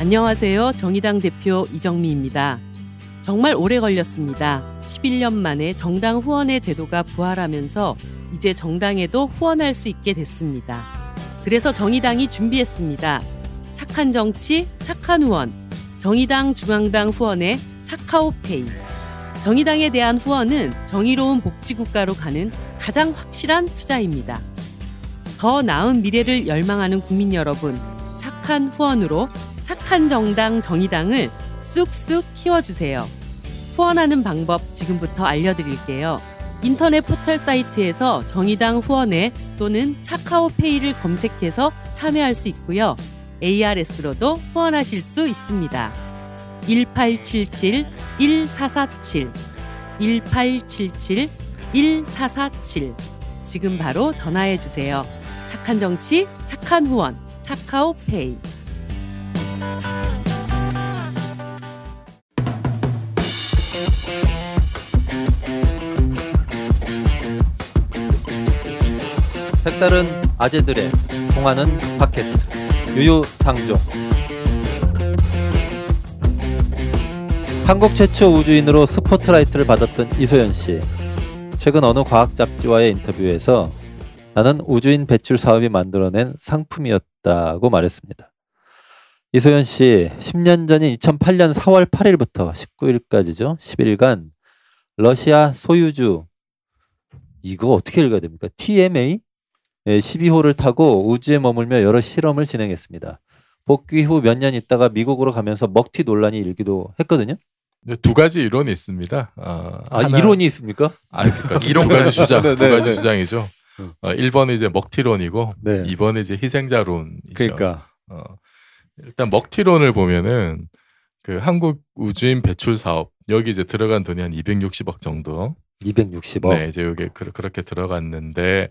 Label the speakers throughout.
Speaker 1: 안녕하세요. 정의당 대표 이정미입니다. 정말 오래 걸렸습니다. 11년 만에 정당 후원의 제도가 부활하면서 이제 정당에도 후원할 수 있게 됐습니다. 그래서 정의당이 준비했습니다. 착한 정치, 착한 후원. 정의당 중앙당 후원의 차카오페이. 정의당에 대한 후원은 정의로운 복지국가로 가는 가장 확실한 투자입니다. 더 나은 미래를 열망하는 국민 여러분, 착한 후원으로 착한 정당 정의당을 쑥쑥 키워주세요. 후원하는 방법 지금부터 알려드릴게요. 인터넷 포털 사이트에서 정의당 후원회 또는 차카오페이를 검색해서 참여할 수 있고요. ARS로도 후원하실 수 있습니다. 1877-1447 1877-1447 지금 바로 전화해 주세요. 착한 정치, 착한 후원, 차카오페이.
Speaker 2: 색다른 아재들의 통하는 팟캐스트 유유상종 한국 최초 우주인으로 스포트라이트를 받았던 이소연 씨 최근 어느 과학 잡지와의 인터뷰에서 나는 우주인 배출 사업이 만들어낸 상품이었다고 말했습니다. 이소연 씨 10년 전인 2008년 4월 8일부터 19일까지죠. 10일간 러시아 소유주 이거 어떻게 읽어야 됩니까? TMA 12호를 타고 우주에 머물며 여러 실험을 진행했습니다. 복귀 후 몇 년 있다가 미국으로 가면서 먹튀 논란이 일기도 했거든요.
Speaker 3: 두 가지 이론이 있습니다. 어,
Speaker 2: 아
Speaker 3: 하나-
Speaker 2: 이론이 있습니까?
Speaker 3: 아, 그러니까
Speaker 4: 이론
Speaker 3: 두 가지 주장,
Speaker 2: 네,
Speaker 3: 두
Speaker 2: 네,
Speaker 3: 가지
Speaker 2: 네.
Speaker 3: 주장이죠.
Speaker 2: 음.
Speaker 3: 어, 1번은 이제 먹튀론이고
Speaker 2: 네.
Speaker 3: 2번은 이제 희생자론이죠.
Speaker 2: 그러니까
Speaker 3: 어, 일단 먹튀론을 보면은 그 한국 우주인 배출 사업 여기 이제 들어간 돈이 한 260억 정도.
Speaker 2: 260억.
Speaker 3: 네, 이제 여기 그, 그렇게 들어갔는데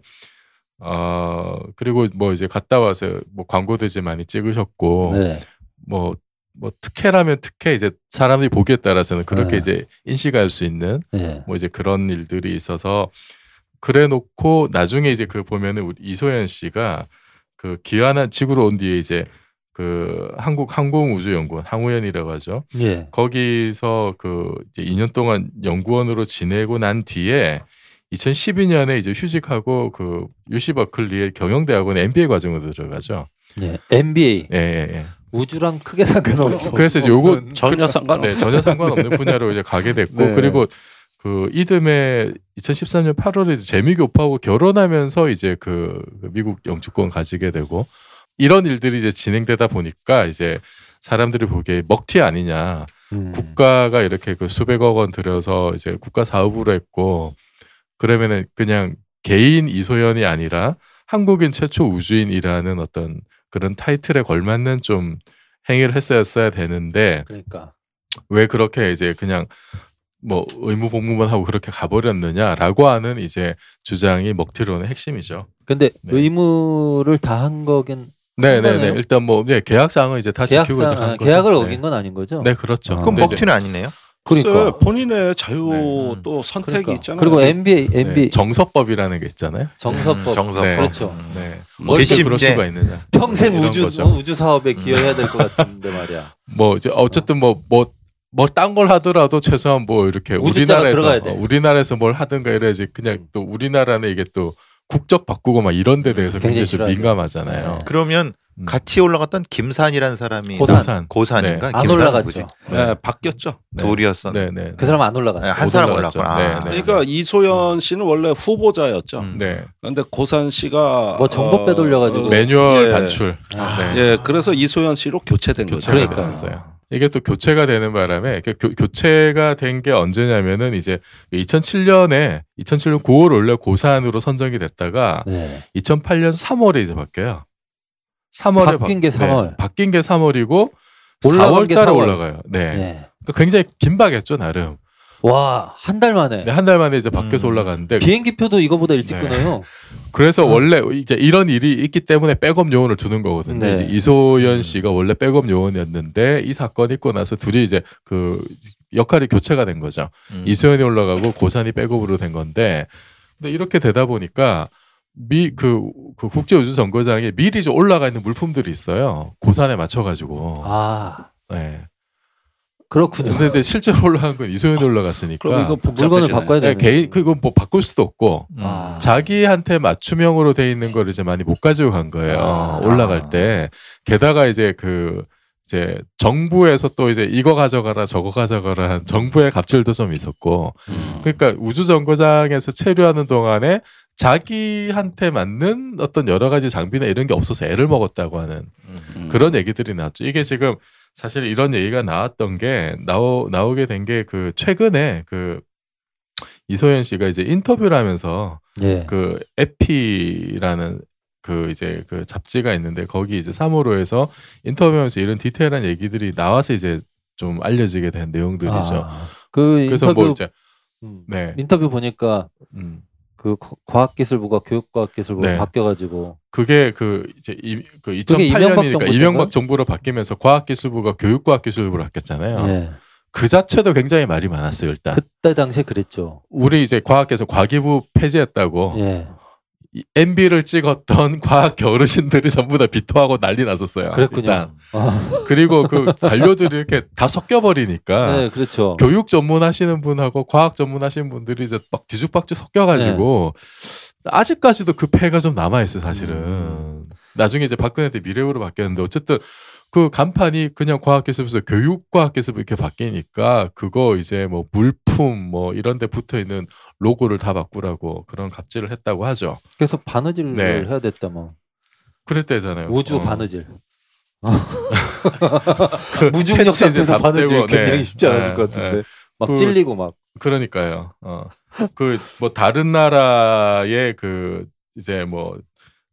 Speaker 3: 어 그리고 뭐 이제 갔다 와서 뭐 광고도 이제 많이 찍으셨고
Speaker 2: 네.
Speaker 3: 뭐뭐 특혜라면 특혜 이제 사람들이 보기에 따라서는 그렇게
Speaker 2: 네.
Speaker 3: 이제 인식할 수 있는
Speaker 2: 네.
Speaker 3: 뭐 이제 그런 일들이 있어서 그래 놓고 나중에 이제 그 보면은 우리 이소연 씨가 그 귀환한 지구로 온 뒤에 이제 그 한국 항공우주연구원 항우연이라고 하죠.
Speaker 2: 예.
Speaker 3: 거기서 그 이제 2년 동안 연구원으로 지내고 난 뒤에 2012년에 이제 휴직하고 그 UC 버클리의 경영대학원 MBA 과정으로 들어가죠.
Speaker 2: 예. MBA
Speaker 3: 예, 예, 예.
Speaker 2: 우주랑 크게 상관없고.
Speaker 3: 그래서 이제 요거
Speaker 4: 전혀 상관없는
Speaker 3: 네, 전혀 상관없는 분야로 이제 가게 됐고
Speaker 2: 네.
Speaker 3: 그리고 그 이듬해 2013년 8월에 이제 재미 교포하고 결혼하면서 이제 그, 그 미국 영주권 가지게 되고 이런 일들이 이제 진행되다 보니까 이제 사람들이 보기에 먹튀 아니냐
Speaker 2: 음.
Speaker 3: 국가가 이렇게 그 수백억 원 들여서 이제 국가 사업으로 했고 그러면은 그냥 개인 이소연이 아니라 한국인 최초 우주인이라는 어떤 그런 타이틀에 걸맞는 좀 행위를 했어야 되는데
Speaker 2: 그러니까.
Speaker 3: 왜 그렇게 이제 그냥 뭐 의무 복무만 하고 그렇게 가버렸느냐라고 하는 이제 주장이 먹튀론의 핵심이죠.
Speaker 2: 근데
Speaker 3: 네.
Speaker 2: 의무를 다 한 거긴
Speaker 3: 네네네.
Speaker 2: 상관해요?
Speaker 3: 일단 뭐 네, 계약상은 이제 다 지키고
Speaker 2: 계약상
Speaker 3: 간
Speaker 2: 아,
Speaker 3: 거죠.
Speaker 2: 계약을
Speaker 3: 네.
Speaker 2: 어긴 건 아닌 거죠?
Speaker 3: 네 그렇죠.
Speaker 2: 아.
Speaker 4: 그럼 먹튀는 아니네요.
Speaker 2: 그러니까.
Speaker 5: 글쎄, 본인의 자유
Speaker 3: 네.
Speaker 5: 또 선택이
Speaker 2: 그러니까.
Speaker 5: 있잖아요.
Speaker 2: 그리고 MBA
Speaker 3: 네,
Speaker 2: MBA
Speaker 3: 정서법이라는 게 있잖아요.
Speaker 2: 정서법
Speaker 4: 음, 정서법.
Speaker 3: 네.
Speaker 2: 그렇죠.
Speaker 3: 네.
Speaker 5: 뭐
Speaker 3: 어떻게
Speaker 4: 괘씸죄.
Speaker 3: 그럴 수가 있느냐.
Speaker 2: 평생 우주
Speaker 3: 거죠.
Speaker 2: 어, 우주 사업에 기여해야 될 것 같은데 말이야.
Speaker 3: 뭐 이제 어쨌든 뭐 뭐 뭐딴걸 하더라도 최소한 뭐 이렇게 우리나라에서
Speaker 2: 들어가야 돼.
Speaker 3: 어, 우리나라에서 뭘 하든가 이래야지 그냥 또 우리나라는 이게 또 국적 바꾸고 막 이런 데 대해서
Speaker 2: 굉장히
Speaker 3: 굉장히 좀. 민감하잖아요.
Speaker 2: 네.
Speaker 4: 그러면
Speaker 3: 음.
Speaker 4: 같이 올라갔던 김산이라는 사람이
Speaker 2: 고산.
Speaker 3: 고산.
Speaker 4: 고산인가?
Speaker 3: 네.
Speaker 2: 안 올라갔죠.
Speaker 4: 뭐지?
Speaker 5: 네, 바뀌었죠.
Speaker 3: 네.
Speaker 4: 둘이었어.
Speaker 3: 네, 네.
Speaker 2: 그 사람 안 올라갔어.
Speaker 4: 네,
Speaker 3: 한못
Speaker 4: 사람
Speaker 3: 올라갔죠. 네,
Speaker 4: 아.
Speaker 3: 네.
Speaker 5: 그러니까 이소연 씨는 원래 후보자였죠.
Speaker 4: 음.
Speaker 3: 네.
Speaker 5: 그런데 고산 씨가
Speaker 2: 뭐 정보 빼돌려가지고.
Speaker 3: 매뉴얼
Speaker 5: 예.
Speaker 3: 반출.
Speaker 2: 아,
Speaker 3: 네.
Speaker 5: 예, 그래서 이소연 씨로 교체된 거죠.
Speaker 2: 그러니까.
Speaker 3: 됐었어요. 이게 또 교체가 되는 바람에 그 교, 교체가 된 게 언제냐면은 이제 2007년에 2007년 9월 원래 고산으로 선정이 됐다가
Speaker 2: 네.
Speaker 3: 2008년 3월에 이제 바뀌어요. 3월에
Speaker 2: 바뀐 게 3월.
Speaker 3: 바뀐 게 3월이고
Speaker 2: 올라간
Speaker 3: 4월
Speaker 2: 게
Speaker 3: 달에
Speaker 2: 4월.
Speaker 3: 올라가요. 네.
Speaker 2: 네.
Speaker 3: 그러니까 굉장히 긴박했죠, 나름.
Speaker 2: 와, 한 달 만에.
Speaker 3: 한달 만에 이제 바뀌어서
Speaker 4: 음.
Speaker 3: 올라갔는데
Speaker 2: 비행기표도 이거보다 일찍
Speaker 3: 네.
Speaker 2: 끊어요.
Speaker 3: 그래서
Speaker 2: 어.
Speaker 3: 원래 이제 이런 일이 있기 때문에 백업 요원을 두는 거거든요.
Speaker 2: 네.
Speaker 3: 이제 이소연 씨가 원래 백업 요원이었는데 이 사건 있고 나서 둘이 이제 그 역할이 교체가 된 거죠.
Speaker 4: 음.
Speaker 3: 이소연이 올라가고 고산이 백업으로 된 건데 근데 이렇게 되다 보니까 미그 그 국제 우주 정거장에 미리 이제 올라가 있는 물품들이 있어요. 고산에 맞춰 가지고.
Speaker 2: 아
Speaker 3: 네.
Speaker 2: 그렇군요.
Speaker 3: 근데 이제 실제로 올라간 건 이소연이 올라갔으니까.
Speaker 5: 그럼 이거
Speaker 2: 물건을. 바꿔야
Speaker 3: 네,
Speaker 2: 되는.
Speaker 3: 개인 그거 뭐 바꿀 수도 없고
Speaker 4: 음.
Speaker 2: 아.
Speaker 3: 자기한테 맞춤형으로 돼 있는 걸 이제 많이 못 가지고 간 거예요.
Speaker 2: 아.
Speaker 3: 올라갈 때. 게다가 이제 그 이제 정부에서 또 이제 이거 가져가라 저거 가져가라 한 정부의 갑질도 좀 있었고
Speaker 5: 음.
Speaker 3: 그러니까 우주 정거장에서 체류하는 동안에 자기한테 맞는 어떤 여러 가지 장비나 이런 게 없어서 애를 먹었다고 하는
Speaker 5: 음.
Speaker 3: 그런 얘기들이 나왔죠. 이게 지금 사실 이런 얘기가 나왔던 게 나오 나오게 된 게 그 최근에 그 이소연 씨가 이제 인터뷰를 하면서
Speaker 2: 예.
Speaker 3: 그 에피라는 그 이제 그 잡지가 있는데 거기 이제 3호로에서 인터뷰하면서 이런 디테일한 얘기들이 나와서 이제 좀 알려지게 된 내용들이죠.
Speaker 2: 아, 그
Speaker 3: 그래서
Speaker 2: 인터뷰
Speaker 3: 뭐 이제
Speaker 2: 음,
Speaker 3: 네,
Speaker 2: 인터뷰 보니까
Speaker 3: 음.
Speaker 2: 그 거- 과학기술부가 교육과학기술부가
Speaker 3: 네.
Speaker 2: 바뀌어가지고
Speaker 3: 그게 그 이제 이, 그
Speaker 2: 그게 이명박
Speaker 3: 2008년이니까
Speaker 2: 정부
Speaker 3: 이명박? 정부로 바뀌면서 과학기술부가 교육과학기술부로 바뀌었잖아요.
Speaker 2: 예.
Speaker 3: 그 자체도 굉장히 말이 많았어요. 일단
Speaker 2: 그때 당시에 그랬죠.
Speaker 3: 우리 이제 과학계에서 과기부 폐지했다고
Speaker 2: 예.
Speaker 3: 이 MB를 찍었던 과학 어르신들이 전부 다 비토하고 난리 났었어요.
Speaker 2: 그랬군요. 아,
Speaker 3: 그리고 그 관료들이 이렇게 다 섞여 버리니까
Speaker 2: 네, 그렇죠.
Speaker 3: 교육 전문 하시는 분하고 과학 전문 하시는 분들이 이제 막 뒤죽박죽 섞여가지고
Speaker 2: 네.
Speaker 3: 아직까지도 그 폐가 좀 남아 있어요, 사실은.
Speaker 2: 음.
Speaker 3: 나중에 이제 박근혜 때 미래우로 바뀌었는데 어쨌든 그 간판이 그냥 과학기술부에서 교육과학기술부 이렇게 바뀌니까 그거 이제 뭐 물품 뭐 이런 데 붙어 있는 로고를 다 바꾸라고 그런 갑질을 했다고 하죠.
Speaker 2: 그래서 바느질을
Speaker 3: 네.
Speaker 2: 해야 됐다 뭐.
Speaker 3: 그랬대잖아요.
Speaker 2: 우주
Speaker 3: 어.
Speaker 2: 바느질.
Speaker 3: 그
Speaker 2: 무중력
Speaker 3: 팬츠 이제
Speaker 2: 상태에서 바느질
Speaker 3: 잡대고,
Speaker 2: 굉장히
Speaker 3: 네.
Speaker 2: 쉽지 않았을
Speaker 3: 네,
Speaker 2: 것 같은데.
Speaker 3: 네.
Speaker 2: 막
Speaker 3: 그-
Speaker 2: 찔리고 막.
Speaker 3: 그러니까요. 어. 그 뭐 다른 나라의 그 이제 뭐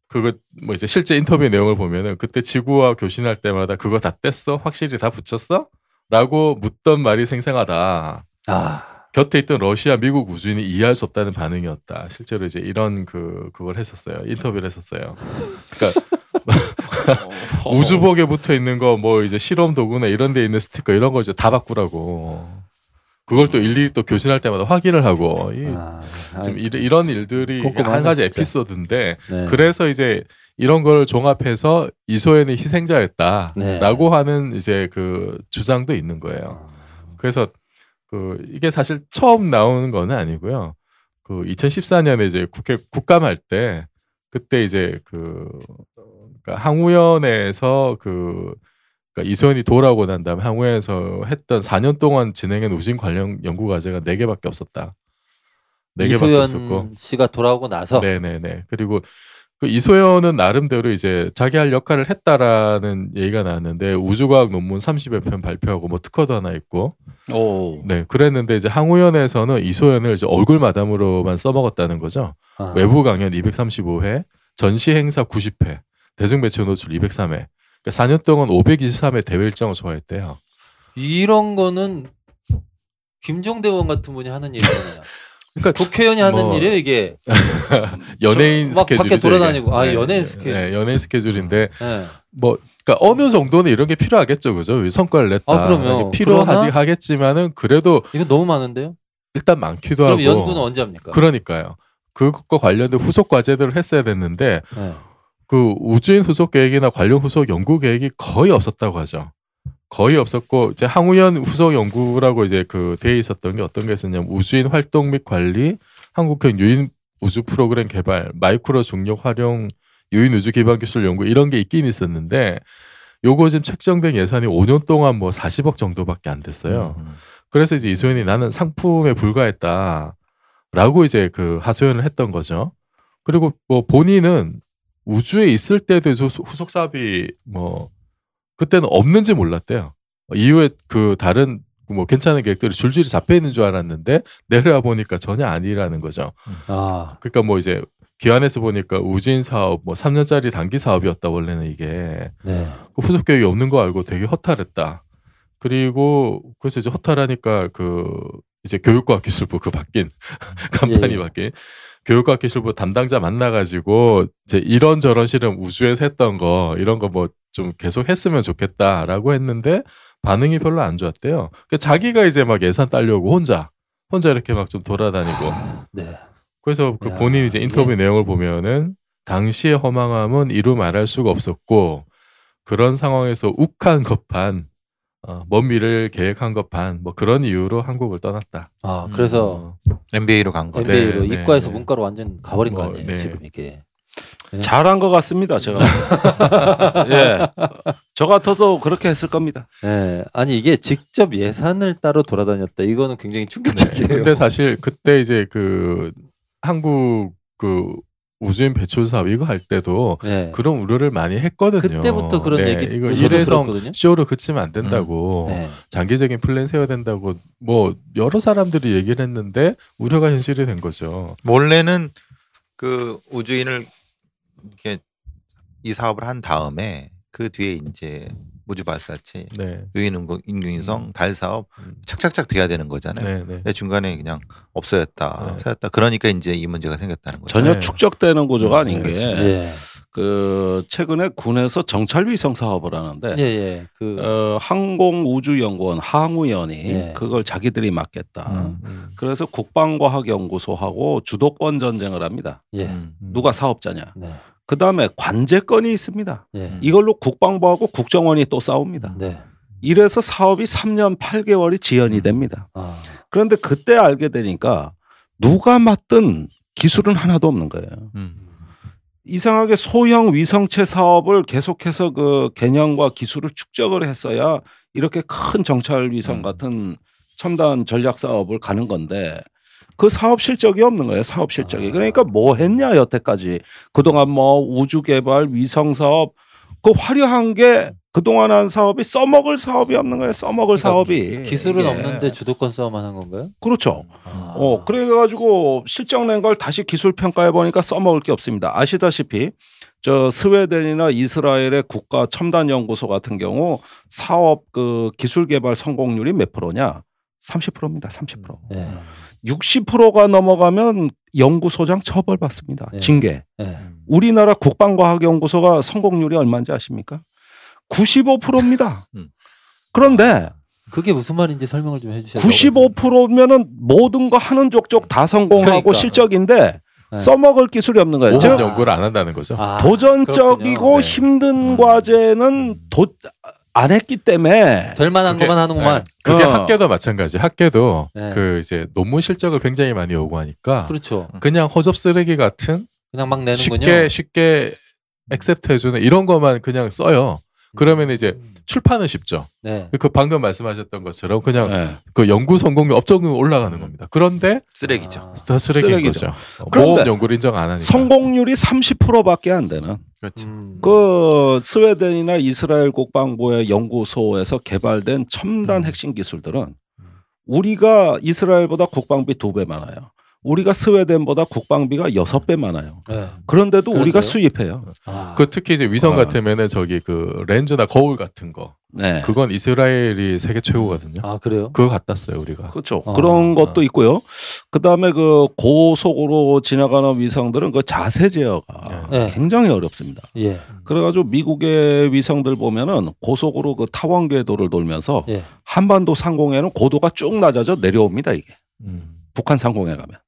Speaker 3: 그거 뭐 이제 실제 인터뷰 내용을 보면은 그때 지구와 교신할 때마다 그거 다 뗐어? 확실히 다 붙였어? 라고 묻던 말이 생생하다.
Speaker 2: 아.
Speaker 3: 곁에 있던 러시아, 미국 우주인이 이해할 수 없다는 반응이었다. 실제로 이제 이런 그 그걸 했었어요. 인터뷰를 했었어요. 그러니까
Speaker 5: 어.
Speaker 3: 우주복에 붙어 있는 거 뭐 이제 실험 도구나 이런 데 있는 스티커 이런 거 이제 다 바꾸라고. 그걸 또 일일이 또 교신할 때마다 확인을 하고 이,
Speaker 2: 아,
Speaker 3: 좀 이, 이런 일들이 한 가지
Speaker 2: 진짜.
Speaker 3: 에피소드인데
Speaker 2: 네.
Speaker 3: 그래서 이제 이런 걸 종합해서 이소연이 희생자였다라고
Speaker 2: 네.
Speaker 3: 하는 이제 그 주장도 있는 거예요.
Speaker 2: 아.
Speaker 3: 그래서 그 이게 사실 처음 나오는 거는 아니고요. 그 2014년에 이제 국회 국감할 때 그때 이제 그 그러니까 항우연에서 그 그러니까 이소연이 돌아오고 난 다음에 항우연에서 했던 4년 동안 진행한 우진 관련 연구 과제가 4 개밖에 없었다. 4 개밖에 없었고
Speaker 2: 이소연 씨가 돌아오고 나서
Speaker 3: 네네네. 그리고 그 이소연은 나름대로 이제 자기 할 역할을 했다라는 얘기가 나왔는데 우주과학 논문 30여 편 발표하고 뭐 특허도 하나 있고
Speaker 5: 오.
Speaker 3: 네 그랬는데 이제 항우연에서는 이소연을 이제 얼굴 마담으로만 써먹었다는 거죠.
Speaker 2: 아.
Speaker 3: 외부 강연 235회, 전시 행사 90회, 대중 매체 노출 203회. 그러니까 4년 동안 523회 대회 일정을 소화했대요.
Speaker 2: 이런 거는 김종대 의원 같은 분이 하는 일이잖아요.
Speaker 3: 그러니까
Speaker 2: 국회의원이 하는
Speaker 3: 뭐
Speaker 2: 일이에요 이게.
Speaker 3: 연예인 스케줄이죠.
Speaker 2: 밖에 돌아다니고. 아,
Speaker 3: 네,
Speaker 2: 연예인
Speaker 3: 네,
Speaker 2: 스케줄.
Speaker 3: 네, 연예인 스케줄인데
Speaker 2: 네.
Speaker 3: 뭐 그러니까 어느 정도는 이런 게 필요하겠죠, 그죠? 성과를 냈다.
Speaker 2: 아.
Speaker 3: 이게 필요하지 하겠지만은 그래도
Speaker 2: 이거 너무 많은데요.
Speaker 3: 일단 많기도
Speaker 2: 그럼
Speaker 3: 하고.
Speaker 2: 연구는 언제 합니까?
Speaker 3: 그러니까요. 그것과 관련된 후속 과제들을 했어야 됐는데
Speaker 2: 네.
Speaker 3: 그 우주인 후속 계획이나 관련 후속 연구 계획이 거의 없었다고 하죠. 거의 없었고 이제 항우연 후속 연구라고 이제 그 돼 있었던 게 어떤 게 있었냐면 우주인 활동 및 관리, 한국형 유인 우주 프로그램 개발, 마이크로 중력 활용, 유인 우주 기반 기술 연구 이런 게 있긴 있었는데 요거 지금 책정된 예산이 5년 동안 뭐 40억 정도밖에 안 됐어요.
Speaker 4: 음.
Speaker 3: 그래서 이제 이소연이 나는 상품에 불과했다라고 이제 그 하소연을 했던 거죠. 그리고 뭐 본인은 우주에 있을 때도 저 후속 사업이 뭐 그때는 없는지 몰랐대요. 이후에 그 다른 뭐 괜찮은 계획들이 줄줄이 잡혀 있는 줄 알았는데 내려와 보니까 전혀 아니라는 거죠.
Speaker 2: 아,
Speaker 3: 그러니까 뭐 이제 기관에서 보니까 우주인 사업 뭐 3년짜리 단기 사업이었다 원래는 이게
Speaker 2: 네.
Speaker 3: 그 후속 계획이 없는 거 알고 되게 허탈했다. 그리고 그래서 이제 허탈하니까 그 이제 교육과학기술부 그 바뀐 간판이
Speaker 2: 예.
Speaker 3: 바뀐 교육과학기술부 담당자 만나가지고 이제 이런 저런 실험 우주에서 했던 거 이런 거 뭐 좀 계속 했으면 좋겠다라고 했는데 반응이 별로 안 좋았대요. 그 자기가 이제 막 예산 따려고 혼자 혼자 이렇게 막 좀 돌아다니고
Speaker 2: 네.
Speaker 3: 그래서 그
Speaker 2: 야,
Speaker 3: 본인 이제 인터뷰
Speaker 2: 예.
Speaker 3: 내용을 보면은 당시의 허망함은 이루 말할 수가 없었고 그런 상황에서 욱한 것반 어, 먼 미래를 계획한 것반 뭐 그런 이유로 한국을 떠났다.
Speaker 2: 아, 그래서
Speaker 4: MBA로 간 거.
Speaker 3: 네,
Speaker 2: MBA로
Speaker 3: 네,
Speaker 2: 이과에서
Speaker 3: 네.
Speaker 2: 문과로 완전 가버린 거
Speaker 3: 뭐,
Speaker 2: 아니에요,
Speaker 3: 네.
Speaker 2: 지금 이게. 네.
Speaker 5: 잘한 것 같습니다. 제가. 예. 저 같아도 그렇게 했을 겁니다.
Speaker 2: 네. 아니 이게 직접 예산을 따로 돌아다녔다. 이거는 굉장히 충격적이에요.
Speaker 3: 네. 근데 사실 그때 이제 그 한국 그 우주인 배출 사업 이거 할 때도
Speaker 2: 네.
Speaker 3: 그런 우려를 많이 했거든요.
Speaker 2: 그때부터 그런
Speaker 3: 네,
Speaker 2: 얘기
Speaker 3: 이거 일회성. 쇼로 그치면 안 된다고
Speaker 2: 네.
Speaker 3: 장기적인 플랜 세워야 된다고 뭐 여러 사람들이 얘기를 했는데 우려가 현실이 된 거죠.
Speaker 4: 원래는 그 우주인을 이렇게 이 사업을 한 다음에 그 뒤에 이제 우주 발사체,
Speaker 3: 네.
Speaker 4: 유인운동, 인공위성, 달 사업
Speaker 3: 음.
Speaker 4: 착착착 돼야 되는 거잖아요.
Speaker 3: 네, 네.
Speaker 4: 근데 중간에 그냥 없어졌다,
Speaker 3: 네.
Speaker 4: 없어졌다. 그러니까 이제 이 문제가 생겼다는 거죠.
Speaker 5: 전혀
Speaker 3: 네.
Speaker 5: 축적되는 구조가 아닌
Speaker 3: 네,
Speaker 5: 게.
Speaker 2: 예.
Speaker 5: 그 최근에 군에서 정찰 위성 사업을 하는데
Speaker 2: 예, 예. 그
Speaker 5: 어, 항공우주연구원 항우연이
Speaker 2: 예.
Speaker 5: 그걸 자기들이 맡겠다.
Speaker 2: 음.
Speaker 3: 음.
Speaker 5: 그래서 국방과학연구소하고 주도권 전쟁을 합니다.
Speaker 2: 예.
Speaker 4: 음.
Speaker 5: 누가 사업자냐.
Speaker 2: 네.
Speaker 5: 그 다음에 관제권이 있습니다.
Speaker 2: 예.
Speaker 5: 이걸로 국방부하고 국정원이 또 싸웁니다.
Speaker 2: 네.
Speaker 5: 이래서 사업이 3년 8개월이 지연이 됩니다.
Speaker 2: 아.
Speaker 5: 그런데 그때 알게 되니까 누가 맡든 기술은 하나도 없는 거예요.
Speaker 4: 음.
Speaker 5: 이상하게 소형 위성체 사업을 계속해서 그 개념과 기술을 축적을 했어야 이렇게 큰 정찰 위성
Speaker 4: 음.
Speaker 5: 같은 첨단 전략 사업을 가는 건데 그 사업 실적이 없는 거예요. 사업 실적이.
Speaker 2: 아.
Speaker 5: 그러니까 뭐 했냐 여태까지 그동안 뭐 우주 개발, 위성 사업 그 화려한 게 그동안 한 사업이 써먹을 사업이 없는 거예요. 써먹을 사업이
Speaker 2: 기술은
Speaker 5: 이게.
Speaker 2: 없는데 주도권 싸움만 한 건가요?
Speaker 5: 그렇죠.
Speaker 2: 아.
Speaker 5: 어, 그래가지고 실적 낸 걸 다시 기술 평가해 보니까 써먹을 게 없습니다. 아시다시피 저 스웨덴이나 이스라엘의 국가 첨단 연구소 같은 경우 사업 그 기술 개발 성공률이 몇 프로냐? 30%입니다. 30%.
Speaker 2: 예.
Speaker 5: 60%가 넘어가면 연구소장 처벌받습니다.
Speaker 2: 네.
Speaker 5: 징계.
Speaker 2: 예.
Speaker 5: 우리나라 국방과학연구소가 성공률이 얼마인지 아십니까? 95%입니다.
Speaker 4: 음.
Speaker 5: 그런데
Speaker 2: 그게 무슨 말인지 설명을 좀 해주셔야
Speaker 5: 95%면은 모든 거 하는 족족 다 성공하고
Speaker 2: 그러니까.
Speaker 5: 실적인데
Speaker 2: 네.
Speaker 5: 써먹을 기술이 없는 거예요.
Speaker 3: 모험
Speaker 5: 즉
Speaker 3: 연구를 안 한다는 거죠.
Speaker 2: 아,
Speaker 5: 도전적이고.
Speaker 2: 네.
Speaker 5: 힘든
Speaker 3: 음.
Speaker 5: 과제는 도, 안 했기 때문에
Speaker 2: 될 만한
Speaker 3: 그게-
Speaker 2: 것만 하는구만.
Speaker 3: 네. 그게
Speaker 5: 어.
Speaker 3: 학계도 마찬가지. 학계도
Speaker 2: 네.
Speaker 3: 그 이제 논문 실적을 굉장히 많이 요구하니까
Speaker 2: 그렇죠.
Speaker 3: 그냥 허접 쓰레기 같은
Speaker 2: 그냥 막 내는군요.
Speaker 3: 쉽게 쉽게 accept 해주는 이런 것만 그냥 써요. 그러면 이제 출판은 쉽죠.
Speaker 2: 네.
Speaker 3: 그 방금 말씀하셨던 것처럼 그냥
Speaker 5: 네.
Speaker 3: 그 연구 성공률 업적은 올라가는 겁니다. 그런데
Speaker 4: 쓰레기죠.
Speaker 2: 아,
Speaker 3: 다 쓰레기인
Speaker 5: 쓰레기죠.
Speaker 3: 거죠.
Speaker 5: 그런데
Speaker 3: 모험 연구를 인정 안 하니까.
Speaker 5: 성공률이 30%밖에 안 되는
Speaker 3: 그렇죠.
Speaker 2: 음.
Speaker 5: 그 스웨덴이나 이스라엘 국방부의 연구소에서 개발된 첨단
Speaker 3: 음.
Speaker 5: 핵심 기술들은 우리가 이스라엘보다 국방비 두 배 많아요. 우리가 스웨덴보다 국방비가 여섯 배 많아요.
Speaker 2: 네.
Speaker 5: 그런데도 우리가
Speaker 2: 그러세요?
Speaker 5: 수입해요.
Speaker 2: 아.
Speaker 3: 그 특히 이제 위성
Speaker 5: 어.
Speaker 3: 같으면은 저기 그 렌즈나 거울 같은 거
Speaker 5: 네.
Speaker 3: 그건 이스라엘이 세계 최고거든요.
Speaker 2: 아 그래요?
Speaker 3: 그거 갖다 써요 우리가.
Speaker 5: 그렇죠.
Speaker 2: 어.
Speaker 5: 그런 것도
Speaker 3: 어.
Speaker 5: 있고요. 그 다음에 그 고속으로 지나가는 위성들은 그 자세 제어가
Speaker 2: 네.
Speaker 5: 굉장히 어렵습니다.
Speaker 2: 예.
Speaker 5: 그래 가지고 미국의 위성들 보면은 고속으로 그 타원 궤도를 돌면서
Speaker 2: 예.
Speaker 5: 한반도 상공에는 고도가 쭉 낮아져 내려옵니다 이게
Speaker 3: 음.
Speaker 5: 북한 상공에 가면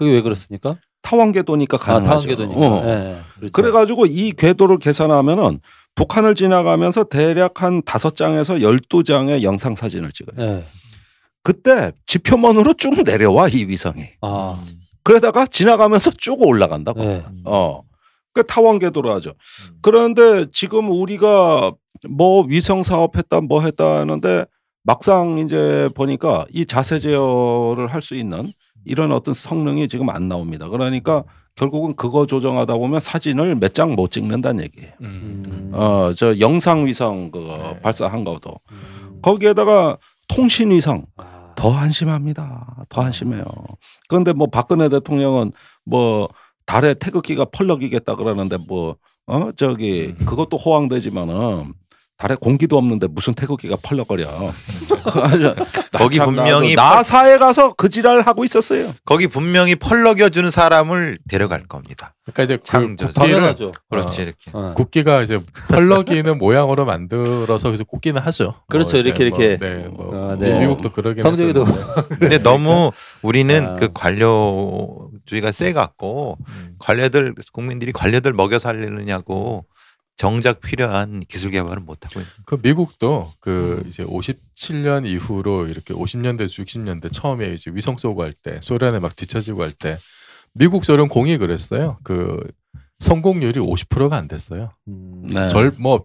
Speaker 2: 그게 왜 그렇습니까?
Speaker 5: 타원 궤도니까
Speaker 2: 아
Speaker 5: 가능하죠.
Speaker 2: 타원 궤도니까.
Speaker 5: 어.
Speaker 2: 예, 예. 그렇죠.
Speaker 5: 그래가지고 이 궤도를 계산하면은 북한을 지나가면서 대략 한 다섯 장에서 열두 장의 영상 사진을 찍어요.
Speaker 2: 예.
Speaker 5: 그때 지표면으로 쭉 내려와 이 위성이.
Speaker 2: 아.
Speaker 5: 그러다가 지나가면서 쭉 올라간다고.
Speaker 2: 예.
Speaker 5: 어. 그 타원 궤도로 하죠. 그런데 지금 우리가 뭐 위성 사업했다 뭐 했다 하는데 막상 이제 보니까 이 자세 제어를 할 수 있는 이런 어떤 성능이 지금 안 나옵니다. 그러니까 결국은 그거 조정하다 보면 사진을 몇 장 못 찍는다는 얘기예요.
Speaker 3: 음.
Speaker 5: 어, 저 영상 위성 그
Speaker 3: 네.
Speaker 5: 발사한 것도
Speaker 2: 음.
Speaker 5: 거기에다가 통신 위성
Speaker 2: 아.
Speaker 5: 더 한심합니다. 더 한심해요. 그런데 뭐 박근혜 대통령은 뭐 달에 태극기가 펄럭이겠다 그러는데 뭐 어 저기
Speaker 3: 음.
Speaker 5: 그것도 호황되지만은 달에 공기도 없는데 무슨 태극기가 펄럭거려.
Speaker 4: 거기
Speaker 5: 참
Speaker 4: 분명히
Speaker 5: 나사에 가서 그 지랄 하고 있었어요.
Speaker 4: 거기 분명히 펄럭여 주는 사람을 데려갈 겁니다.
Speaker 3: 그러니까 이제 그. 국기를.
Speaker 4: 그렇지
Speaker 3: 어.
Speaker 4: 이렇게.
Speaker 2: 어.
Speaker 3: 국기가 이제 펄럭이는 모양으로 만들어서 이제 꽂기는 하죠.
Speaker 2: 그렇죠.
Speaker 3: 이제
Speaker 2: 이렇게, 이렇게.
Speaker 3: 네, 뭐
Speaker 2: 아, 네.
Speaker 3: 미국도 그러긴
Speaker 2: 성적이도.
Speaker 4: 근데 너무 우리는
Speaker 2: 아.
Speaker 4: 그 관료 주의가 세 갖고
Speaker 3: 음.
Speaker 4: 관료들 국민들이 관료들 먹여 살리느냐고 정작 필요한 기술 개발을 못 하고 있는.
Speaker 3: 그 미국도 그
Speaker 4: 음.
Speaker 3: 이제 57년 이후로 이렇게 50년대 60년대 처음에 이제 위성 쏘고 할 때 소련에 막 뒤처지고 할 때 미국 소련 공이 그랬어요. 그 성공률이 50%가 안 됐어요.
Speaker 2: 음,
Speaker 5: 네.
Speaker 3: 절뭐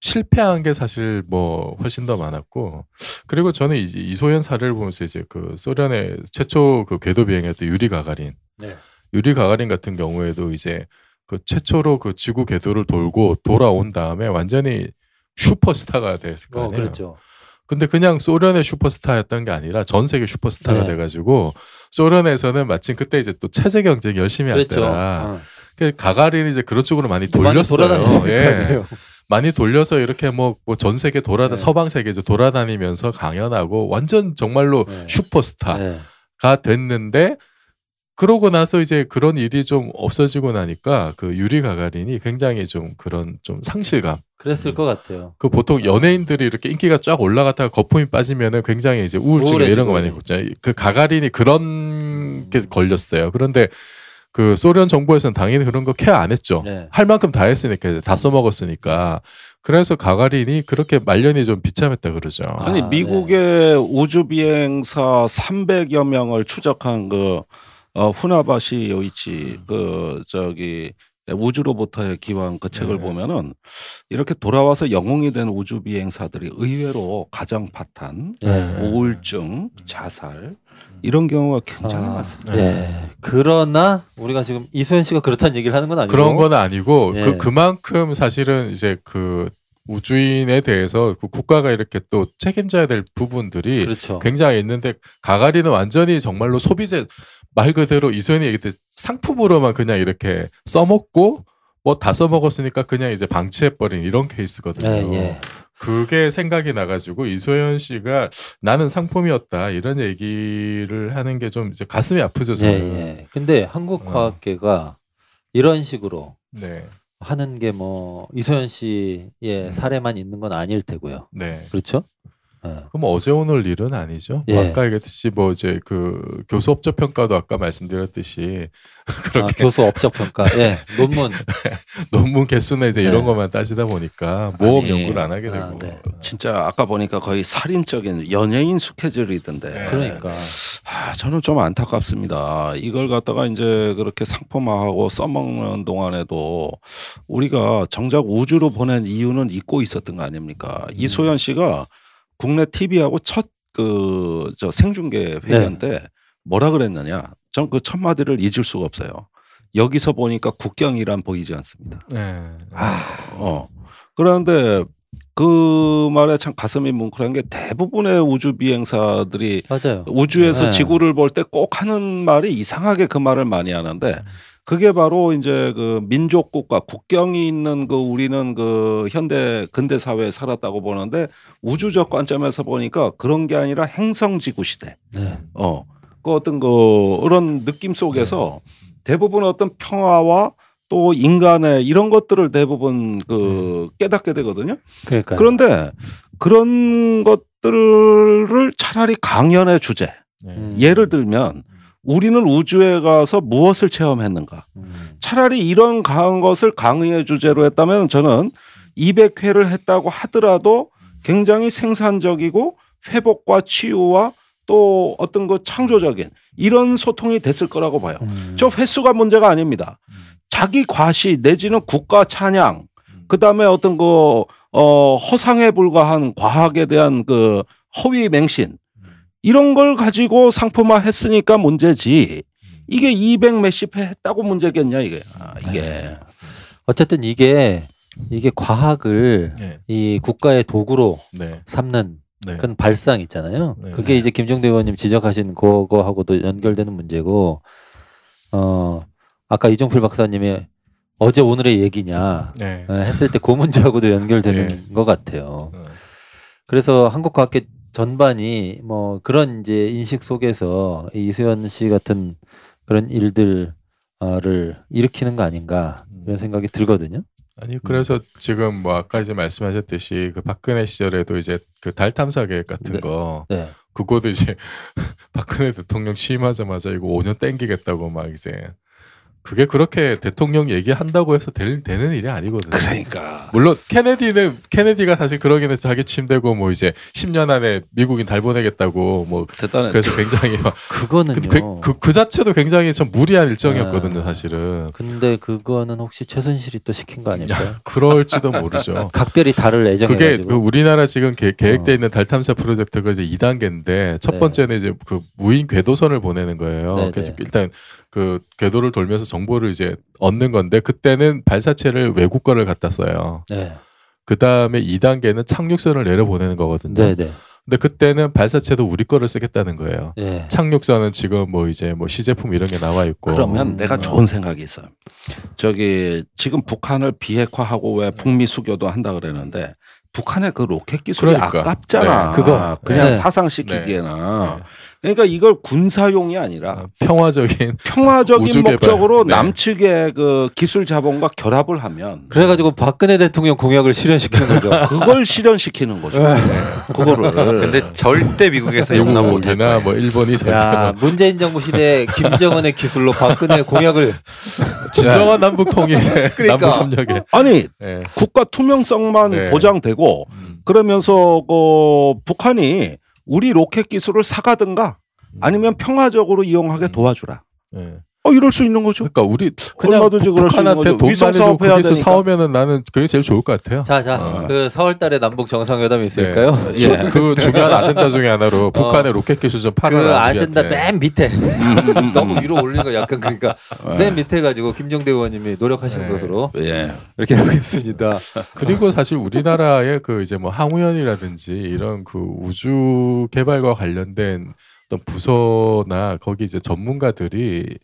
Speaker 3: 실패한 게 사실 뭐 훨씬 더 많았고 그리고 저는 이제 이소연 사례를 보면서 이제 그 소련의 최초 그 궤도 비행했던 유리 가가린
Speaker 2: 네.
Speaker 3: 유리 가가린 같은 경우에도 이제 그 최초로 그 지구 궤도를 돌고 돌아온 다음에 완전히 슈퍼스타가 됐을 거
Speaker 2: 어,
Speaker 3: 아니에요.
Speaker 2: 그렇죠.
Speaker 3: 근데 그냥 소련의 슈퍼스타였던 게 아니라 전 세계 슈퍼스타가
Speaker 2: 네.
Speaker 3: 돼가지고 소련에서는 마침 그때 이제 또 체제 경쟁 열심히 할
Speaker 2: 그렇죠.
Speaker 3: 때라
Speaker 2: 어.
Speaker 3: 그 가가린이 이제 그런 쪽으로 많이
Speaker 2: 많이
Speaker 3: 돌렸어요.
Speaker 2: 돌아다니니까
Speaker 3: 예. 많이 돌려서 이렇게 뭐 전 세계 돌아다
Speaker 2: 네.
Speaker 3: 서방 세계 이제 돌아다니면서 강연하고 완전 정말로
Speaker 2: 네.
Speaker 3: 슈퍼스타가
Speaker 2: 네.
Speaker 3: 됐는데 그러고 나서 이제 그런 일이 좀 없어지고 나니까 그 유리 가가린이 굉장히 좀 그런 좀 상실감.
Speaker 2: 그랬을
Speaker 3: 음.
Speaker 2: 것 같아요.
Speaker 3: 그 보통 연예인들이 이렇게 인기가 쫙 올라갔다가 거품이 빠지면은 굉장히 이제 우울증 이런 거 많이. 겪잖아요. 그 가가린이 그런 게 걸렸어요. 그런데 그 소련 정부에서는 당연히 그런 거 케어 안 했죠.
Speaker 2: 네.
Speaker 3: 할 만큼 다 했으니까 이제 다 써먹었으니까 그래서 가가린이 그렇게 말년이 좀 비참했다 그러죠.
Speaker 2: 아,
Speaker 5: 아니 미국의 우주 비행사 300여 명을 추적한 그 어, 후나바시 요이치 그 저기 우주로부터의 기원 그 책을
Speaker 3: 네.
Speaker 5: 보면은 이렇게 돌아와서 영웅이 된 우주 비행사들이 의외로 가정 파탄,
Speaker 2: 네.
Speaker 5: 우울증, 자살 이런 경우가 굉장히
Speaker 2: 아,
Speaker 5: 많습니다.
Speaker 2: 네. 그러나 우리가 지금 이소연 씨가 그렇다는 얘기를 하는 건 아니고
Speaker 3: 그런 건 아니고
Speaker 2: 예.
Speaker 3: 그 그만큼 사실은 이제 그 우주인에 대해서 그 국가가 이렇게 또 책임져야 될 부분들이
Speaker 2: 그렇죠.
Speaker 3: 굉장히 있는데 가가리는 완전히 정말로 소비재 말 그대로 이소연이 얘기했듯 상품으로만 그냥 이렇게 써먹고 뭐 다 써먹었으니까 그냥 이제 방치해버린 이런 케이스거든요.
Speaker 2: 예, 예.
Speaker 3: 그게 생각이 나가지고 이소연 씨가 나는 상품이었다 이런 얘기를 하는 게 좀 이제 가슴이 아프죠
Speaker 2: 예,
Speaker 3: 저는.
Speaker 2: 예. 근데 한국
Speaker 3: 어.
Speaker 2: 과학계가 이런 식으로
Speaker 3: 네,
Speaker 2: 하는 게 뭐 이소연 씨의
Speaker 3: 음.
Speaker 2: 사례만 있는 건 아닐 테고요.
Speaker 3: 네.
Speaker 2: 그렇죠? 예.
Speaker 3: 그럼 어제 오늘 일은 아니죠. 뭐
Speaker 2: 예.
Speaker 3: 아까 얘기했듯이 뭐 이제 그 교수 업적 평가도 아까 말씀드렸듯이
Speaker 2: 아,
Speaker 3: 그렇게
Speaker 2: 교수 업적 평가, 예, 논문,
Speaker 3: 논문 개수나 이제
Speaker 2: 네.
Speaker 3: 이런 것만 따지다 보니까 모험
Speaker 5: 아니,
Speaker 3: 연구를 안 하게 되고.
Speaker 2: 아, 네.
Speaker 5: 진짜 아까 보니까 거의 살인적인 연예인 스케줄이던데.
Speaker 3: 네.
Speaker 2: 그러니까
Speaker 5: 아, 저는 좀 안타깝습니다. 이걸 갖다가 이제 그렇게 상품화하고 써먹는 동안에도 우리가 정작 우주로 보낸 이유는 잊고 있었던 거 아닙니까?
Speaker 2: 음.
Speaker 5: 이소연 씨가 국내 TV하고 첫 그 저 생중계
Speaker 2: 네.
Speaker 5: 회견 때 뭐라 그랬느냐? 전 그 첫 마디를 잊을 수가 없어요. 여기서 보니까 국경이란 보이지 않습니다.
Speaker 3: 네.
Speaker 5: 어. 그런데 그 말에 참 가슴이 뭉클한 게 대부분의 우주 비행사들이
Speaker 2: 맞아요.
Speaker 5: 우주에서
Speaker 2: 네.
Speaker 5: 지구를 볼 때 꼭 하는 말이 이상하게 그 말을 많이 하는데 그게 바로 이제 그 민족 국가 국경이 있는 그 우리는 그 현대 근대 사회에 살았다고 보는데 우주적 관점에서 보니까 그런 게 아니라 행성 지구 시대.
Speaker 2: 네.
Speaker 5: 어. 그 어떤 그 그런 느낌 속에서 대부분 어떤 평화와 또 인간의 이런 것들을 대부분 그 깨닫게 되거든요.
Speaker 2: 그러니까
Speaker 5: 그런데 그런 것들을 차라리 강연의 주제.
Speaker 3: 네.
Speaker 2: 음.
Speaker 5: 예를 들면 우리는 우주에 가서 무엇을 체험했는가.
Speaker 2: 음.
Speaker 5: 차라리 이런 강한 것을 강의의 주제로 했다면 저는 200회를 했다고 하더라도 굉장히 생산적이고 회복과 치유와 또 어떤 그 창조적인 이런 소통이 됐을 거라고 봐요.
Speaker 2: 음.
Speaker 5: 저 횟수가 문제가 아닙니다. 자기 과시 내지는 국가 찬양 그다음에 어떤 그 어, 허상에 불과한 과학에 대한 그 허위 맹신 이런 걸 가지고 상품화 했으니까 문제지. 이게 200 몇십 회 했다고 문제겠냐 이게. 아, 이게.
Speaker 2: 어쨌든 이게 이게 과학을
Speaker 3: 네.
Speaker 2: 이 국가의 도구로
Speaker 3: 네.
Speaker 2: 삼는
Speaker 3: 네.
Speaker 2: 그런 발상 있잖아요.
Speaker 3: 네.
Speaker 2: 그게 이제 김종대 의원님 지적하신 그거하고도 연결되는 문제고, 어 아까 이종필 박사님이 어제 오늘의 얘기냐
Speaker 3: 네.
Speaker 2: 어, 했을 때 그 문제하고도 연결되는
Speaker 3: 네.
Speaker 2: 것 같아요.
Speaker 3: 어.
Speaker 2: 그래서 한국 과학계 전반이 뭐 그런 이제 인식 속에서 이 이수연 씨 같은 그런 일들을 일으키는 거 아닌가 이런 생각이 들거든요.
Speaker 3: 아니 그래서 지금 뭐 아까 이제 말씀하셨듯이 그 박근혜 시절에도 이제 그 달 탐사 계획 같은
Speaker 2: 네.
Speaker 3: 거
Speaker 2: 네.
Speaker 3: 그거도 이제 박근혜 대통령 취임하자마자 이거 5년 땡기겠다고 막 이제 그게 그렇게 대통령 얘기한다고 해서 될, 되는 일이 아니거든요.
Speaker 5: 그러니까
Speaker 3: 물론 케네디는 케네디가 사실 그러긴 해서 자기 침대고 뭐 이제 10년 안에 미국인 달 보내겠다고 뭐
Speaker 5: 대단해.
Speaker 3: 그래서 굉장히 막
Speaker 2: 그거는요.
Speaker 3: 그, 그, 그, 그 자체도 굉장히 좀 무리한 일정이었거든요,
Speaker 2: 아.
Speaker 3: 사실은.
Speaker 2: 근데 그거는 혹시 최순실이 또 시킨 거 아닐까요?
Speaker 3: 그럴지도 모르죠.
Speaker 2: 각별히 달을
Speaker 3: 그게
Speaker 2: 애정해가지고.
Speaker 3: 그 우리나라 지금 계, 계획돼
Speaker 2: 어.
Speaker 3: 있는 달 탐사 프로젝트가 이제 2단계인데 첫
Speaker 2: 네.
Speaker 3: 번째는 이제 그 무인 궤도선을 보내는 거예요.
Speaker 2: 네,
Speaker 3: 그래서
Speaker 2: 네.
Speaker 3: 일단 그 궤도를 돌면서 정보를 이제 얻는 건데 그때는 발사체를 외국 거를 갖다 써요.
Speaker 2: 네.
Speaker 3: 그 다음에 2단계는 착륙선을 내려 보내는 거거든요.
Speaker 2: 네, 네.
Speaker 3: 근데 그때는 발사체도 우리 거를 쓰겠다는 거예요.
Speaker 2: 네.
Speaker 3: 착륙선은 지금 뭐 이제 뭐 시제품 이런 게 나와 있고.
Speaker 5: 그러면 내가
Speaker 3: 어.
Speaker 5: 좋은 생각이 있어요. 저기 지금 북한을 비핵화하고 왜 북미 수교도 한다 그랬는데 북한의 그 로켓 기술이
Speaker 3: 그러니까.
Speaker 5: 아깝잖아.
Speaker 3: 네.
Speaker 2: 그거.
Speaker 5: 그냥
Speaker 2: 네.
Speaker 5: 사상시키기에는.
Speaker 3: 네.
Speaker 5: 그러니까 이걸 군사용이 아니라
Speaker 3: 어, 평화적인
Speaker 5: 평화적인. 목적으로
Speaker 3: 네.
Speaker 5: 남측의 그 기술 자본과 결합을 하면
Speaker 2: 그래가지고 박근혜 대통령 공약을 실현시키는 거죠.
Speaker 5: 그걸 실현시키는 거죠. 그거를.
Speaker 4: 근데 절대 미국에서 용납 거예요.
Speaker 3: 뭐 일본이 절대
Speaker 2: 야,
Speaker 3: 뭐
Speaker 2: 문재인 정부 시대 김정은의 기술로 박근혜 공약을
Speaker 3: 진정한 남북 통일,
Speaker 2: 그러니까.
Speaker 3: 남북 협력에.
Speaker 5: 아니
Speaker 3: 예.
Speaker 5: 국가 투명성만
Speaker 3: 네.
Speaker 5: 보장되고
Speaker 3: 음.
Speaker 5: 그러면서 그 북한이 우리 로켓 기술을 사가든가 아니면 평화적으로 이용하게
Speaker 3: 음.
Speaker 5: 도와주라.
Speaker 3: 예.
Speaker 5: 어 이럴 수 있는 거죠.
Speaker 3: 그러니까 우리 그냥
Speaker 5: 얼마든지 그럴 수 있는
Speaker 3: 북한한테
Speaker 5: 거죠.
Speaker 3: 돈
Speaker 5: 사업 해야
Speaker 3: 거기서
Speaker 5: 되니까.
Speaker 3: 사오면은 나는 그게 제일 좋을 것 같아요.
Speaker 2: 자, 자,
Speaker 3: 어.
Speaker 2: 그 4월달에 남북 정상회담이 있을까요?
Speaker 3: 예. 그 중요한 아젠다 중에 하나로 북한의 로켓 기술
Speaker 2: 좀그
Speaker 3: 팔아라.
Speaker 2: 아젠다
Speaker 3: 우리한테.
Speaker 2: 맨 밑에
Speaker 5: 음,
Speaker 2: 너무 위로 올린 거 약간 그러니까 맨 밑에 가지고 김정대 의원님이 노력하시는
Speaker 3: 네.
Speaker 2: 것으로
Speaker 5: 예.
Speaker 2: 이렇게 하겠습니다.
Speaker 3: 그리고 사실 우리나라의 그 이제 뭐 항우연이라든지 이런 그 우주 개발과 관련된 어떤 부서나 거기 이제 전문가들이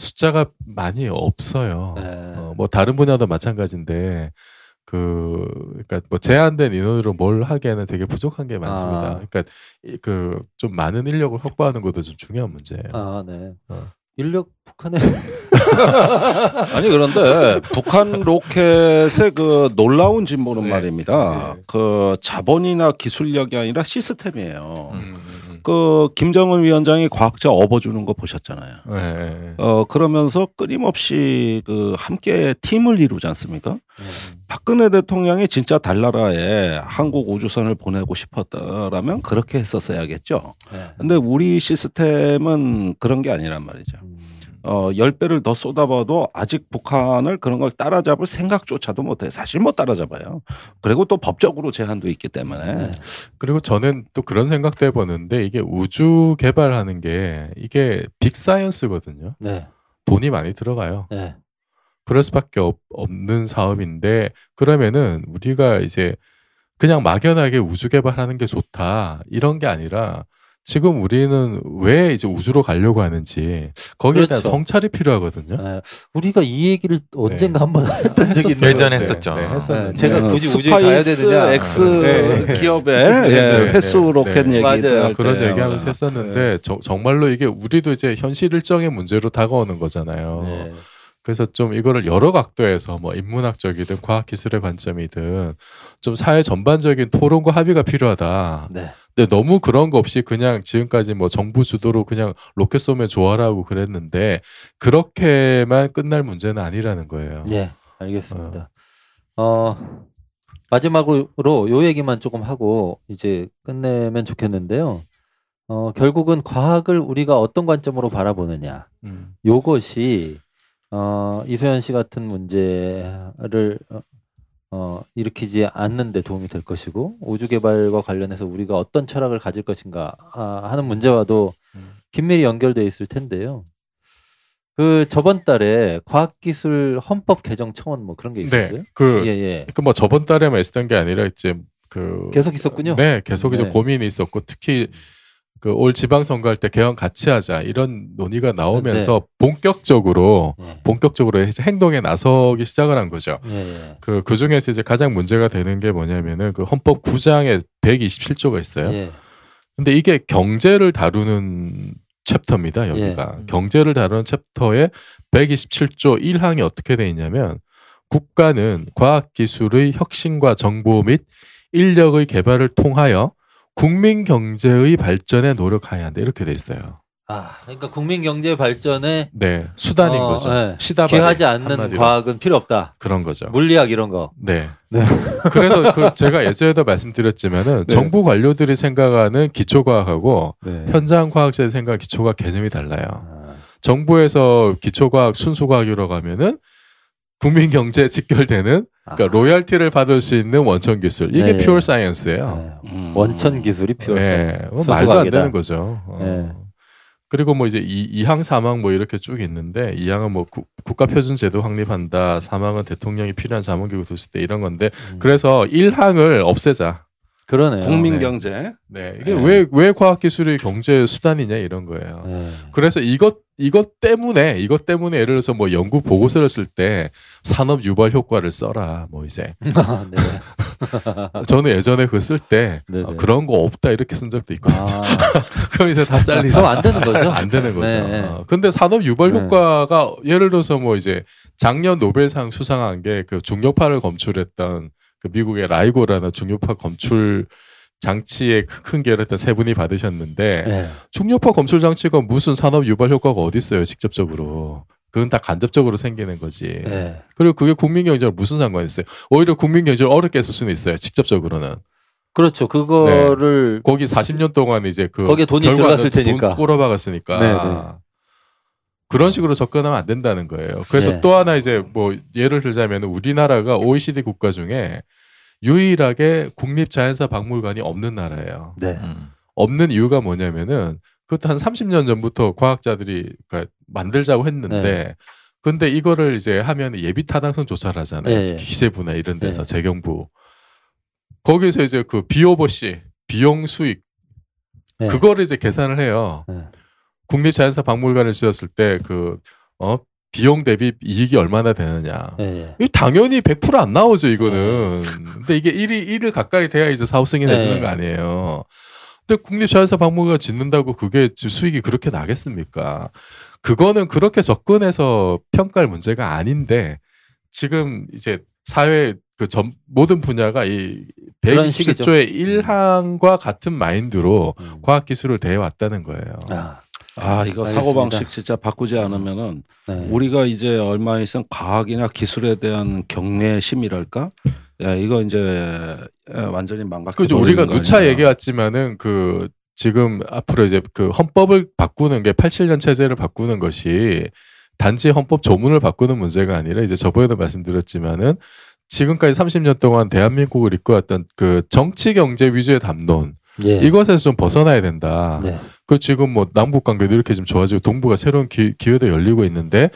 Speaker 3: 숫자가 많이 없어요.
Speaker 2: 네.
Speaker 3: 어, 뭐 다른 분야도 마찬가지인데 그 그러니까 뭐 제한된 인원으로 뭘 하기에는 되게 부족한 게 많습니다.
Speaker 2: 아.
Speaker 3: 그러니까 그 좀 많은 인력을 확보하는 것도 좀 중요한 문제예요.
Speaker 2: 아, 네.
Speaker 3: 어.
Speaker 2: 인력 북한에
Speaker 5: 아니 그런데 북한 로켓의 그 놀라운 진보는
Speaker 3: 네.
Speaker 5: 말입니다.
Speaker 3: 네.
Speaker 5: 그 자본이나 기술력이 아니라 시스템이에요.
Speaker 3: 음, 음, 음.
Speaker 5: 그 김정은 위원장이 과학자 업어주는 거 보셨잖아요.
Speaker 3: 네.
Speaker 5: 어 그러면서 끊임없이 그 함께 팀을 이루지 않습니까?
Speaker 2: 네.
Speaker 5: 박근혜 대통령이 진짜 달나라에 한국 우주선을 보내고 싶었다라면 그렇게 했었어야겠죠.
Speaker 2: 네.
Speaker 5: 근데 우리 시스템은 그런 게 아니란 말이죠.
Speaker 2: 음.
Speaker 5: 어, 10배를 더 쏟아봐도 아직 북한을 그런 걸 따라잡을 생각조차도 못해. 사실 못 따라잡아요. 그리고 또 법적으로 제한도 있기 때문에.
Speaker 2: 네.
Speaker 3: 그리고 저는 또 그런 생각도 해보는데 이게 우주 개발하는 게 이게 빅사이언스거든요.
Speaker 2: 네.
Speaker 3: 돈이 많이 들어가요.
Speaker 2: 네.
Speaker 3: 그럴 수밖에 없, 없는 사업인데 그러면은 우리가 이제 그냥 막연하게 우주 개발하는 게 좋다 이런 게 아니라 지금 우리는 왜 이제 우주로 가려고 하는지 거기에 대한
Speaker 2: 그렇죠.
Speaker 3: 성찰이 필요하거든요.
Speaker 2: 네. 우리가 이 얘기를 언젠가 한번 했던 적이. 있는데
Speaker 4: 예전에
Speaker 3: 네,
Speaker 4: 했었죠.
Speaker 3: 네, 했었는데.
Speaker 2: 네, 제가
Speaker 5: 어,
Speaker 2: 굳이 우주에 가야
Speaker 5: Space
Speaker 2: 되느냐.
Speaker 5: X
Speaker 2: 네.
Speaker 5: 기업의
Speaker 3: 네,
Speaker 5: 예,
Speaker 3: 네,
Speaker 5: 횟수
Speaker 3: 네,
Speaker 5: 로켓
Speaker 3: 네.
Speaker 5: 얘기
Speaker 2: 맞아요.
Speaker 5: 할
Speaker 3: 그런
Speaker 5: 때.
Speaker 3: 얘기하면서 했었는데 저- 정말로 이게 우리도 이제 현실 일정의 문제로 다가오는 거잖아요.
Speaker 2: 네.
Speaker 3: 그래서 좀 이거를 여러 각도에서 뭐 인문학적이든 과학기술의 관점이든 좀 사회 전반적인 토론과 합의가 필요하다.
Speaker 2: 네.
Speaker 3: 근데 너무 그런 거 없이 그냥 지금까지 뭐 정부 주도로 그냥 로켓 쏘면 좋아라고 그랬는데 그렇게만 끝날 문제는 아니라는 거예요.
Speaker 2: 네, 알겠습니다. 어, 마지막으로 요 얘기만 조금 하고 이제 끝내면 좋겠는데요. 어, 결국은 과학을 우리가 어떤 관점으로 바라보느냐.
Speaker 3: 음.
Speaker 2: 요것이 어, 이소연 씨 같은 문제를 어, 어, 일으키지 않는데 도움이 될 것이고 우주 개발과 관련해서 우리가 어떤 철학을 가질 것인가 아, 하는 문제와도
Speaker 3: 음.
Speaker 2: 긴밀히 연결돼 있을 텐데요. 그 저번 달에 과학기술 헌법 개정 청원 뭐 그런 게 있었어요?
Speaker 3: 네. 그,
Speaker 2: 예, 예.
Speaker 3: 그뭐 저번 달에만 있었던 게 아니라 이제 그
Speaker 2: 계속 있었군요.
Speaker 3: 네, 계속 이제
Speaker 2: 네.
Speaker 3: 고민이 있었고 특히 그 올 지방선거 할 때 개헌 같이 하자 이런 논의가 나오면서 본격적으로
Speaker 2: 예.
Speaker 3: 본격적으로 행동에 나서기 시작을 한 거죠.
Speaker 2: 예, 예.
Speaker 3: 그, 그 중에서 이제 가장 문제가 되는 게 뭐냐면은 그 헌법 9장에 127조가 있어요.
Speaker 2: 예.
Speaker 3: 근데 이게 경제를 다루는 챕터입니다, 여기가.
Speaker 2: 예.
Speaker 3: 경제를 다루는 챕터에 127조 1항이 어떻게 돼 있냐면 국가는 과학기술의 혁신과 정보 및 인력의 개발을 통하여 국민 경제의 발전에 노력해야 한다 이렇게 돼 있어요.
Speaker 2: 아, 그러니까 국민 경제 발전에
Speaker 3: 네, 수단인
Speaker 2: 어,
Speaker 3: 거죠.
Speaker 2: 네.
Speaker 3: 시다바리
Speaker 2: 기하지 않는
Speaker 3: 한마디로.
Speaker 2: 과학은 필요 없다.
Speaker 3: 그런 거죠.
Speaker 2: 물리학 이런 거.
Speaker 3: 네.
Speaker 2: 네.
Speaker 3: 그래서 그 제가 예전에도 말씀드렸지만은
Speaker 2: 네.
Speaker 3: 정부 관료들이 생각하는 기초과학하고
Speaker 2: 네.
Speaker 3: 현장 과학자들이 생각하는 기초과학 개념이 달라요.
Speaker 2: 아,
Speaker 3: 정부에서 기초과학 순수과학이라고 하면은 국민 경제에 직결되는 그러니까
Speaker 2: 아,
Speaker 3: 로열티를 받을 수 있는 원천 기술 이게
Speaker 2: 네.
Speaker 3: 퓨어 사이언스예요.
Speaker 2: 네.
Speaker 5: 음.
Speaker 2: 원천 기술이 없어.
Speaker 3: 네, 뭐 말도 안. 되는 거죠. 어.
Speaker 2: 네.
Speaker 3: 그리고 뭐 이제 이, 2항, 3항 뭐 이렇게 쭉 있는데 2항은 뭐 국, 국가 표준 제도 확립한다. 3항은 대통령이 필요한 자문기구 도시 때 이런 건데
Speaker 2: 음.
Speaker 3: 그래서 1항을 없애자.
Speaker 2: 그러네요.
Speaker 5: 국민
Speaker 3: 네.
Speaker 5: 경제.
Speaker 3: 네, 이게
Speaker 5: 네.
Speaker 3: 왜왜 과학 기술이 경제 수단이냐 이런 거예요.
Speaker 2: 네.
Speaker 3: 그래서 이것 이것 때문에 이것 때문에 예를 들어서 뭐 연구 보고서를 쓸 때 산업 유발 효과를 써라 뭐 이제
Speaker 2: 아, 네.
Speaker 3: 저는 예전에 그거 쓸때
Speaker 2: 네네.
Speaker 3: 어, 그런 거 없다 이렇게 쓴 적도 있거든요.
Speaker 2: 아,
Speaker 3: 그럼 이제 다 잘리죠.
Speaker 2: 그럼 안 되는 거죠?
Speaker 3: 안 되는 거죠.
Speaker 2: 네.
Speaker 3: 어, 근데 산업 유발
Speaker 2: 네.
Speaker 3: 효과가 예를 들어서 뭐 이제 작년 노벨상 수상한 게 그 중력파를 검출했던 그 미국의 라이고라는 중력파 검출 장치에 큰- 했던 세 분이 받으셨는데
Speaker 2: 네.
Speaker 3: 중력파 검출 장치가 무슨 산업 유발 효과가 어디 있어요 직접적으로 그건 다 간접적으로 생기는 거지
Speaker 2: 네.
Speaker 3: 그리고 그게 국민 경제랑 무슨 상관이 있어요 오히려 국민 경제를 어렵게 했을 수는 있어요 직접적으로는
Speaker 2: 그렇죠. 그거를
Speaker 3: 거기 40년 동안 이제 그
Speaker 2: 거기에 돈이 들어갔을 테니까.
Speaker 3: 돈 꼬라박았으니까
Speaker 2: 네, 네.
Speaker 3: 그런 식으로 접근하면 안 된다는 거예요. 그래서
Speaker 2: 네.
Speaker 3: 또 하나 이제 뭐 예를 들자면 우리나라가 OECD 국가 중에 유일하게 국립 자연사 박물관이 없는 나라예요.
Speaker 2: 네.
Speaker 4: 음.
Speaker 3: 없는 이유가 뭐냐면은 그것도 한 30년 전부터 과학자들이 그러니까 만들자고 했는데
Speaker 2: 네.
Speaker 3: 근데 이거를 이제 하면 예비 타당성 조사를 하잖아요.
Speaker 2: 네.
Speaker 3: 기재부나 이런 데서
Speaker 2: 네.
Speaker 3: 재경부. 거기서 이제 그 비오버시 비용 수익
Speaker 2: 네.
Speaker 3: 그거를 이제 계산을 해요.
Speaker 2: 네.
Speaker 3: 국립자연사 박물관을 지었을 때그 어, 비용 대비 이익이 얼마나 되느냐.
Speaker 2: 네.
Speaker 3: 이거 당연히 100%안 나오죠, 이거는. 근데 이게 1위, 1위 가까이 돼야 이제 사업 승인해 주는
Speaker 2: 네.
Speaker 3: 거 아니에요. 근데 국립자연사 박물관 짓는다고 그게 지금 수익이 그렇게 나겠습니까? 그거는 그렇게 접근해서 평가할 문제가 아닌데 지금 이제 사회 그 전, 모든 분야가 이
Speaker 2: 그런 식이죠.
Speaker 3: 127조의 1항과 같은 마인드로
Speaker 2: 음.
Speaker 3: 과학기술을 대해왔다는 거예요.
Speaker 2: 아,
Speaker 5: 아 이거. 사고 방식 진짜 바꾸지 않으면은
Speaker 2: 네.
Speaker 5: 우리가 이제 얼마 있으면 과학이나 기술에 대한 경외심이랄까? 야, 이거 이제 예, 완전히 망가져.
Speaker 3: 그죠. 우리가 누차 얘기했지만은 그 지금 앞으로 이제 그 헌법을 바꾸는 게 87년 체제를 바꾸는 것이 단지 헌법 조문을 바꾸는 문제가 아니라 이제 저번에도 말씀드렸지만은 지금까지 30년 동안 대한민국을 이끌어왔던 그 정치 경제 위주의 담론
Speaker 2: 예.
Speaker 3: 이것에서 좀 벗어나야 된다.
Speaker 2: 네.
Speaker 3: 그 지금 뭐 남북 관계도 이렇게 좀 좋아지고 동북아 새로운 기, 기회도 열리고 있는데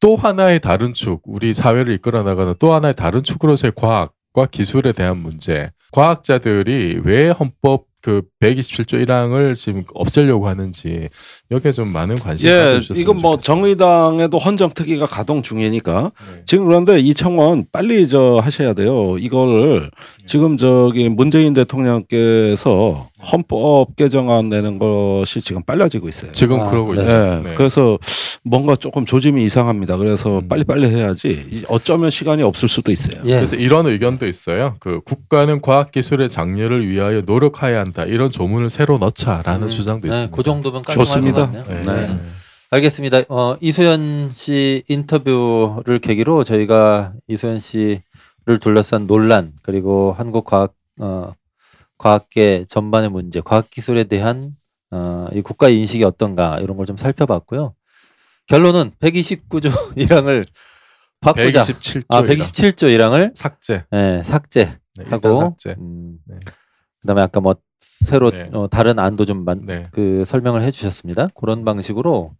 Speaker 3: 또 하나의 다른 축 우리 사회를 이끌어 나가는 또 하나의 다른 축으로서의 과학과 기술에 대한 문제. 과학자들이 왜 헌법 그 127조 1항을 지금 없애려고 하는지 여기에 좀 많은 관심
Speaker 5: 예,
Speaker 3: 가져주셨으면
Speaker 5: 이건 뭐
Speaker 3: 좋겠습니다.
Speaker 5: 정의당에도 헌정특위가 가동 중이니까
Speaker 3: 네.
Speaker 5: 지금 그런데 이 청원 빨리 저 하셔야 돼요. 이거를 지금 저기 문재인 대통령께서 헌법 개정안 내는 것이 지금 빨라지고 있어요.
Speaker 3: 지금
Speaker 2: 아,
Speaker 3: 그러고
Speaker 2: 네.
Speaker 3: 있죠.
Speaker 5: 예,
Speaker 3: 네.
Speaker 5: 그래서 뭔가 조금 조짐이 이상합니다. 그래서
Speaker 3: 음.
Speaker 5: 빨리빨리 해야지 이- 어쩌면 시간이 없을 수도 있어요.
Speaker 2: 예.
Speaker 3: 그래서 이런 의견도 있어요. 그 국가는 과학기술의 장려를 위하여 노력해야 한다. 이런 조문을 새로 넣자라는
Speaker 2: 음,
Speaker 3: 주장도
Speaker 2: 네,
Speaker 3: 있습니다.
Speaker 2: 그 정도면
Speaker 5: 좋습니다.
Speaker 2: 것 같네요.
Speaker 3: 네.
Speaker 5: 네.
Speaker 2: 알겠습니다. 어, 이소연 씨 인터뷰를 계기로 저희가 이소연 씨를 둘러싼 논란 그리고 한국 과학 어, 과학계 전반의 문제, 과학 기술에 대한 어, 이 국가 인식이 어떤가 이런 걸 좀 살펴봤고요. 결론은 129조 1항을 바꾸자.
Speaker 3: 127조
Speaker 2: 아, 127조 1항을
Speaker 3: 삭제.
Speaker 2: 네, 삭제하고
Speaker 3: 네, 삭제.
Speaker 2: 음,
Speaker 3: 네.
Speaker 2: 그다음에 아까 뭐 새로
Speaker 3: 네.
Speaker 2: 어, 다른 안도 좀 만,
Speaker 3: 네.
Speaker 2: 그 설명을 해주셨습니다. 그런 방식으로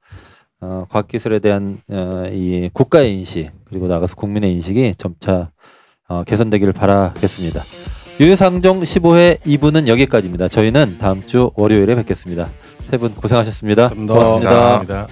Speaker 2: 어, 과학기술에 대한 어, 이 국가의 인식 그리고 나가서 국민의 인식이 점차 어, 개선되기를 바라겠습니다. 유상종 15회 2부는 여기까지입니다. 저희는 다음 주 월요일에 뵙겠습니다. 세 분
Speaker 5: 고생하셨습니다.
Speaker 2: 고맙습니다.
Speaker 3: 감사합니다.